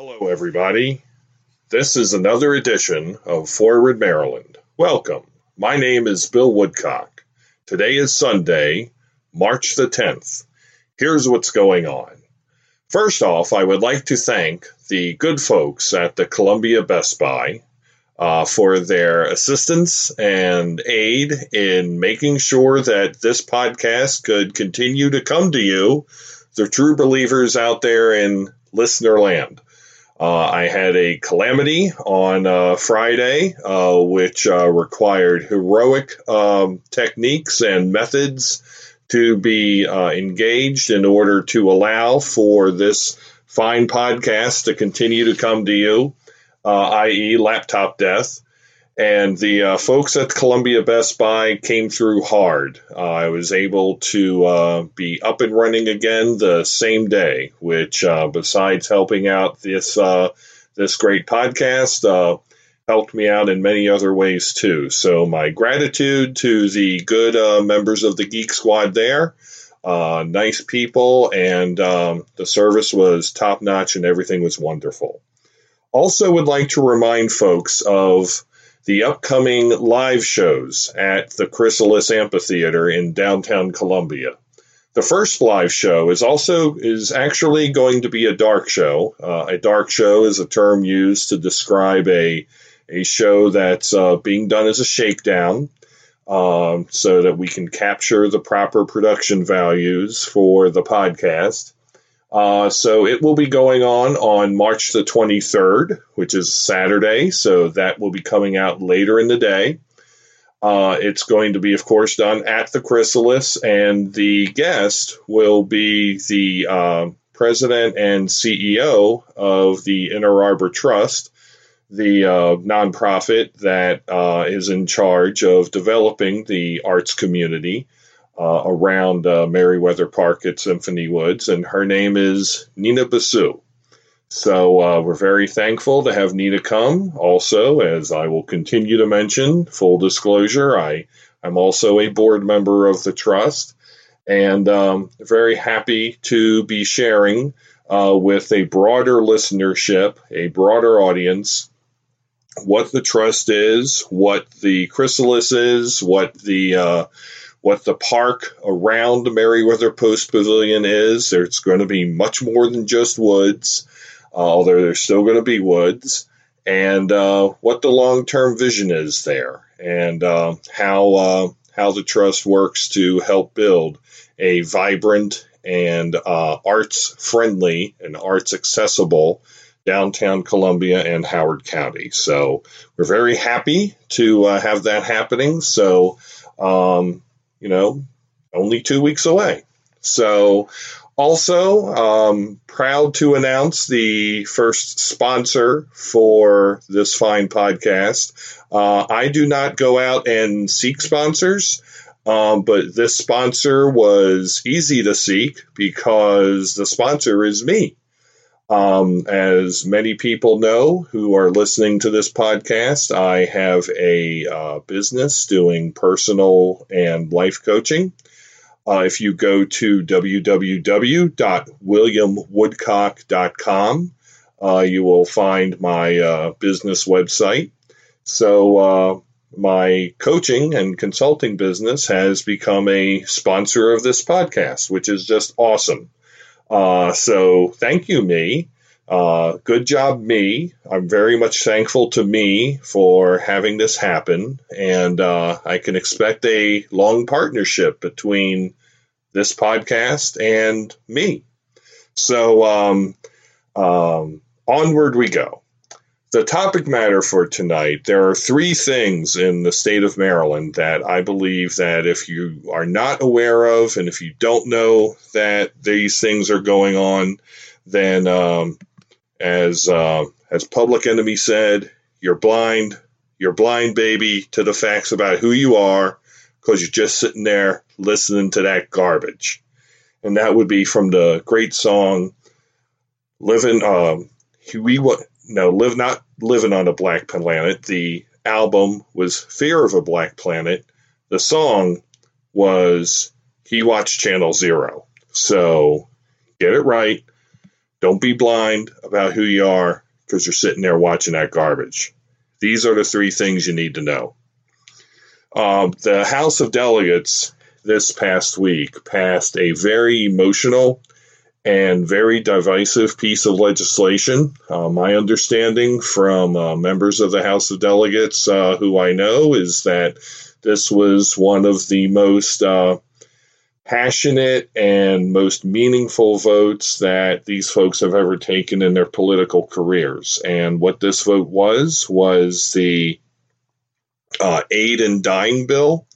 Hello, everybody. This is another edition of Forward Maryland. Welcome. My name is Bill Woodcock. Today is Sunday, March the 10th. Here's what's going on. First off, I would like to thank the good folks at the Columbia Best Buy uh, for their assistance and aid in making sure that this podcast could continue to come to you, the true believers out there in listener land. Uh, I had a calamity on uh, Friday, uh, which uh, required heroic um, techniques and methods to be uh, engaged in order to allow for this fine podcast to continue to come to you, uh, i.e., laptop death. And the uh, folks at Columbia Best Buy came through hard. Uh, I was able to uh, be up and running again the same day, which, uh, besides helping out this uh, this great podcast, uh, helped me out in many other ways too. So my gratitude to the good members of the Geek Squad there. nice people, and um, the service was top notch, and everything was wonderful. Also, would like to remind folks of the upcoming live shows at the Chrysalis Amphitheater in downtown Columbia. The first live show is also is actually going to be a dark show. Uh, a dark show is a term used to describe a a show that's uh, being done as a shakedown, um, so that we can capture the proper production values for the podcast. Uh, so it will be going on on March the 23rd, which is Saturday. So that will be coming out later in the day. Uh, it's going to be, of course, done at the Chrysalis, and the guest will be the uh, president and CEO of the Inner Arbor Trust, the uh, nonprofit that uh, is in charge of developing the arts community uh, around uh, Merriweather Park at Symphony Woods, and her name is Nina Basu. So uh, we're very thankful to have Nina come. Also, as I will continue to mention, full disclosure, I I'm also a board member of the trust, and um, very happy to be sharing uh, with a broader listenership, a broader audience, what the trust is, what the chrysalis is, what the uh, what the park around Merriweather Post Pavilion is. There's going to be much more than just woods, uh, although there's still going to be woods, and uh, what the long term vision is there, and uh, how how the trust works to help build a vibrant and uh, arts friendly and arts accessible downtown Columbia and Howard County. So we're very happy to uh, have that happening. So um, you know, only two weeks away. So, also, um, proud to announce the first sponsor for this fine podcast. Uh, I do not go out and seek sponsors, um, but this sponsor was easy to seek because the sponsor is me. Um, as many people know who are listening to this podcast, I have a uh, business doing personal and life coaching. Uh, if you go to www.williamwoodcock.com, uh, you will find my uh, business website. So, uh, my coaching and consulting business has become a sponsor of this podcast, which is just awesome. Uh, so thank you, me. Uh, good job, me. I'm very much thankful to me for having this happen, and uh, I can expect a long partnership between this podcast and me. So, um, um, onward we go. The topic matter for tonight there are three things in the state of Maryland that I believe that if you are not aware of and if you don't know that these things are going on, then um, as uh, as Public Enemy said, you're blind, you're blind, baby, to the facts about who you are because you're just sitting there listening to that garbage. And that would be from the great song "Living." Um, we what no live not living on a black planet. The album was Fear of a Black Planet. The song was He Watched Channel Zero. So get it right. Don't be blind about who you are because you're sitting there watching that garbage. These are the three things you need to know. Uh, the House of Delegates this past week passed a very emotional and very divisive piece of legislation. Uh, my understanding from uh, members of the House of Delegates uh, who I know is that this was one of the most uh, passionate and most meaningful votes that these folks have ever taken in their political careers. And what this vote was was the uh, aid and dying bill.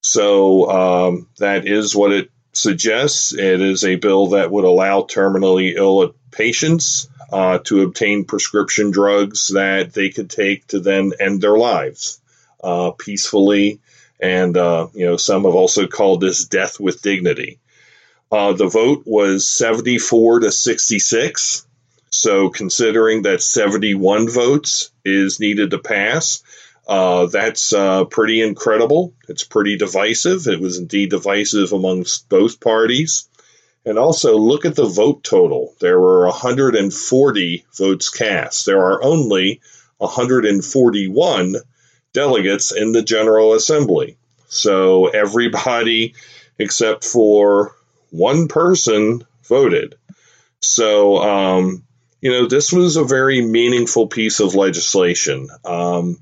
So um, that is what it suggests. It is a bill that would allow terminally ill patients uh, to obtain prescription drugs that they could take to then end their lives uh, peacefully. And, uh, you know, some have also called this death with dignity. Uh, the vote was 74 to 66. So, considering that 71 votes is needed to pass, uh, that's uh, pretty incredible. It's pretty divisive. It was indeed divisive amongst both parties. And also, look at the vote total. There were 140 votes cast. There are only 141 delegates in the General Assembly. So everybody except for one person voted. So, um, you know, this was a very meaningful piece of legislation. Um,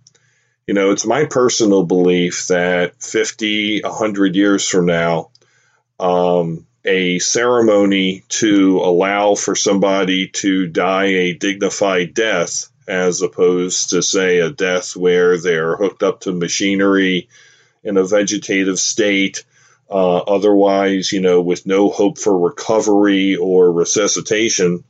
you know, it's my personal belief that 50, 100 years from now, um, a ceremony to allow for somebody to die a dignified death, as opposed to, say, a death where they're hooked up to machinery in a vegetative state, uh, otherwise, you know, with no hope for recovery or resuscitation.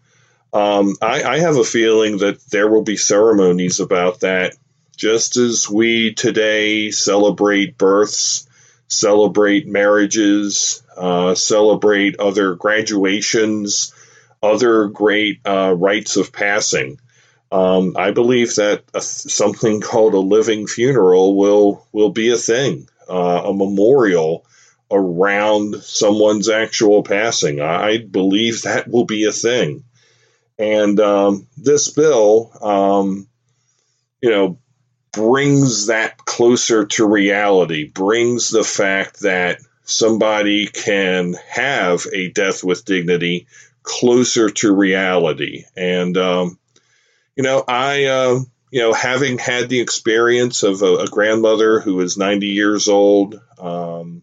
Um, I, I have a feeling that there will be ceremonies about that just as we today celebrate births, celebrate marriages, uh, celebrate other graduations, other great uh, rites of passing. Um, I believe that a, something called a living funeral will will be a thing, uh, a memorial around someone's actual passing. I believe that will be a thing, and um, this bill, um, you know, brings that closer to reality, brings the fact that somebody can have a death with dignity closer to reality. And, um, you know, I, uh, you know, having had the experience of a, a grandmother who is 90 years old, um,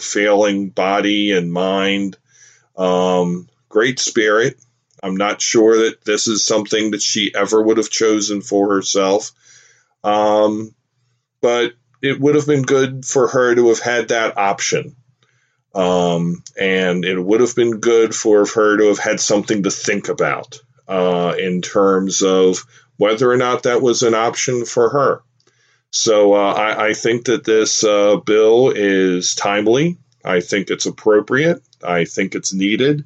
failing body and mind, um, great spirit. I'm not sure that this is something that she ever would have chosen for herself. Um, but it would have been good for her to have had that option. Um, and it would have been good for her to have had something to think about uh, in terms of whether or not that was an option for her. So uh, I, I, think that this uh, bill is timely. I think it's appropriate. I think it's needed.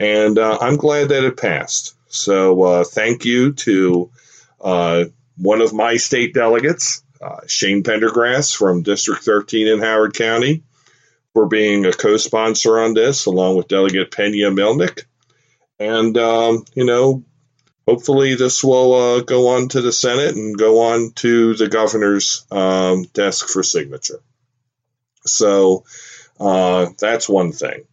And uh, I'm glad that it passed. So uh, thank you to uh, one of my state delegates, uh, Shane Pendergrass from District 13 in Howard County, for being a co sponsor on this, along with Delegate Peña-Melnyk. And, um, you know, hopefully this will uh, go on to the Senate and go on to the governor's um, desk for signature. So uh, that's one thing.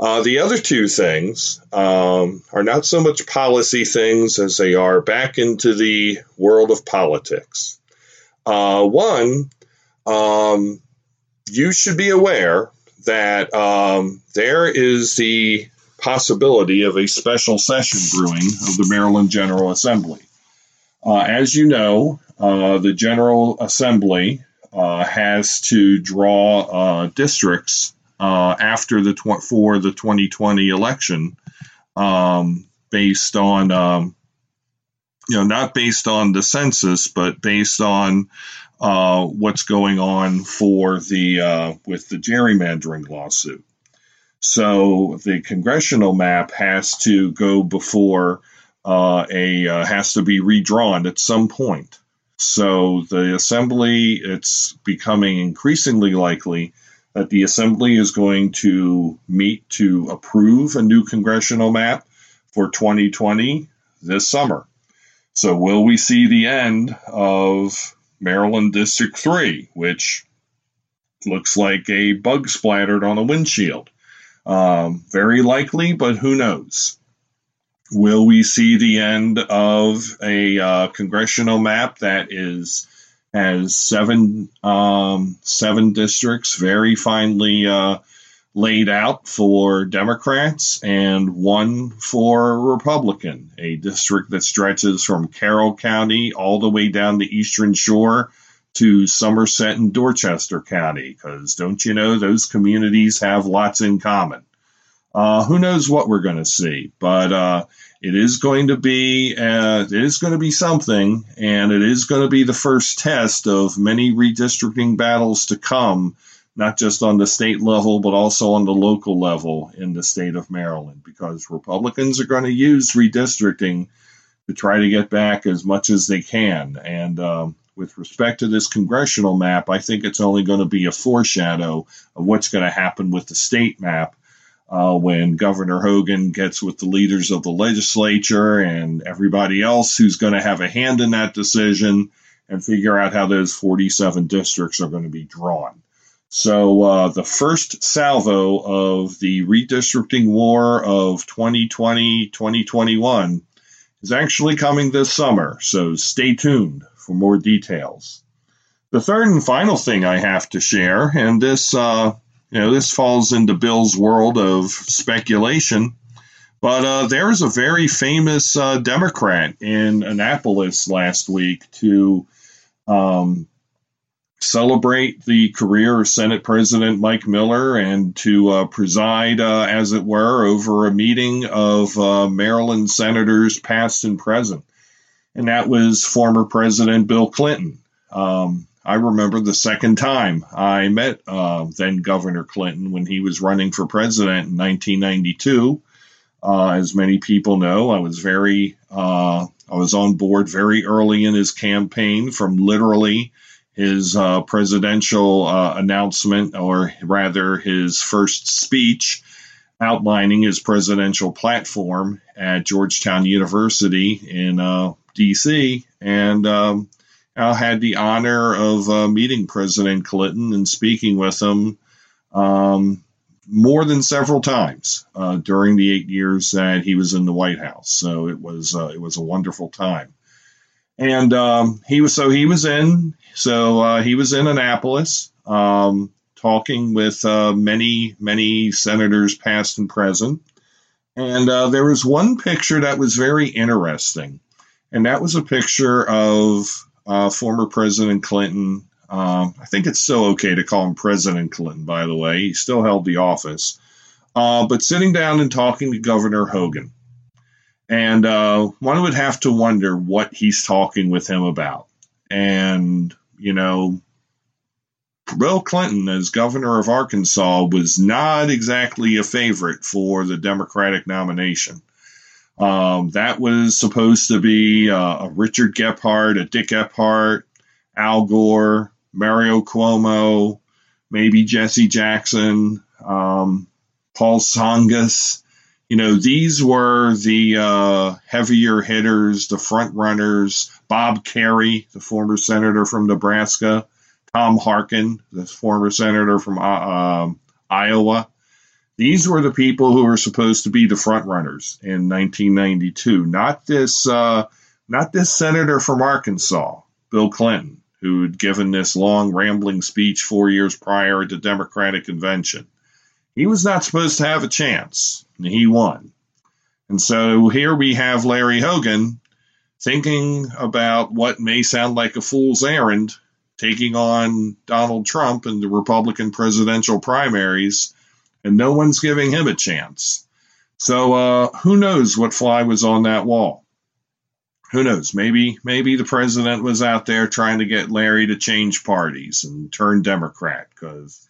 Uh, the other two things um, are not so much policy things as they are back into the world of politics. Uh, one, um, you should be aware that um, there is the possibility of a special session brewing of the Maryland General Assembly. Uh, as you know, uh, the General Assembly uh, has to draw uh, districts uh, after the tw- for the 2020 election, um, based on um, you know not based on the census, but based on uh, what's going on for the uh, with the gerrymandering lawsuit. So the congressional map has to go before uh, a uh, has to be redrawn at some point. So the assembly, it's becoming increasingly likely that the Assembly is going to meet to approve a new congressional map for 2020 this summer. So, will we see the end of Maryland District 3, which looks like a bug splattered on a windshield? Um, very likely, but who knows? Will we see the end of a uh, congressional map that is has seven um, seven districts very finely uh, laid out for Democrats and one for Republican, a district that stretches from Carroll County all the way down the Eastern Shore to Somerset and Dorchester County, because don't you know those communities have lots in common. Uh, who knows what we're going to see, but uh, it is going to be uh, it is going to be something, and it is going to be the first test of many redistricting battles to come not just on the state level, but also on the local level in the state of Maryland, because Republicans are going to use redistricting to try to get back as much as they can. And um, with respect to this congressional map, I think it's only going to be a foreshadow of what's going to happen with the state map. Uh, when Governor Hogan gets with the leaders of the legislature and everybody else who's going to have a hand in that decision and figure out how those 47 districts are going to be drawn. So uh, the first salvo of the redistricting war of 2020 2021 is actually coming this summer. So stay tuned for more details. The third and final thing I have to share, and this uh, you know this falls into Bill's world of speculation, but uh, was a very famous uh, Democrat in Annapolis last week to um, celebrate the career of Senate President Mike Miller and to uh, preside, uh, as it were, over a meeting of uh, Maryland senators past and present. And that was former President Bill Clinton. Um, I remember the second time I met uh, then Governor Clinton when he was running for president in 1992. Uh, as many people know, I was very, uh, I was on board very early in his campaign from literally his uh, presidential uh, announcement, or rather his first speech outlining his presidential platform at Georgetown University in uh, D.C. And um, I had the honor of uh, meeting President Clinton and speaking with him um, more than several times uh, during the eight years that he was in the White House. So it was uh, it was a wonderful time and um, he was so he was in so uh, he was in Annapolis um, talking with uh, many many senators past and present, and uh, there was one picture that was very interesting, and that was a picture of uh, former President Clinton. Um, I think it's still okay to call him President Clinton, by the way. He still held the office, uh, but sitting down and talking to Governor Hogan. And uh, one would have to wonder what he's talking with him about. And, you know, Bill Clinton, as governor of Arkansas, was not exactly a favorite for the Democratic nomination. Um, that was supposed to be uh, a Richard Gephardt, a Dick Gephardt, Al Gore, Mario Cuomo, maybe Jesse Jackson, um, Paul Tsongas you know, these were the uh, heavier hitters, the front runners. Bob Kerrey, the former senator from Nebraska, Tom Harkin, the former senator from uh, um, Iowa. These were the people who were supposed to be the front runners in 1992. Not this, uh, not this senator from Arkansas, Bill Clinton, who had given this long rambling speech four years prior at the Democratic convention. He was not supposed to have a chance and he won. And so here we have Larry Hogan thinking about what may sound like a fool's errand, taking on Donald Trump in the Republican presidential primaries, and no one's giving him a chance. So uh, who knows what fly was on that wall? Who knows? Maybe maybe the president was out there trying to get Larry to change parties and turn Democrat because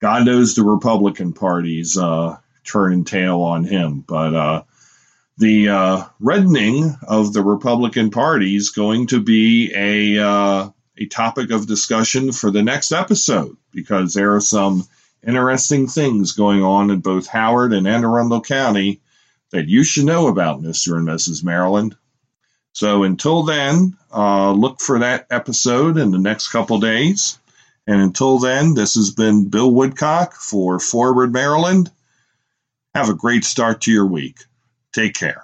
God knows the Republican parties uh, tail on him. But uh, the uh, reddening of the Republican Party is going to be a uh, a topic of discussion for the next episode because there are some interesting things going on in both Howard and Anne Arundel County that you should know about Mr. and Mrs. Maryland. So until then, uh, look for that episode in the next couple days. And until then, this has been Bill Woodcock for Forward Maryland. Have a great start to your week. Take care.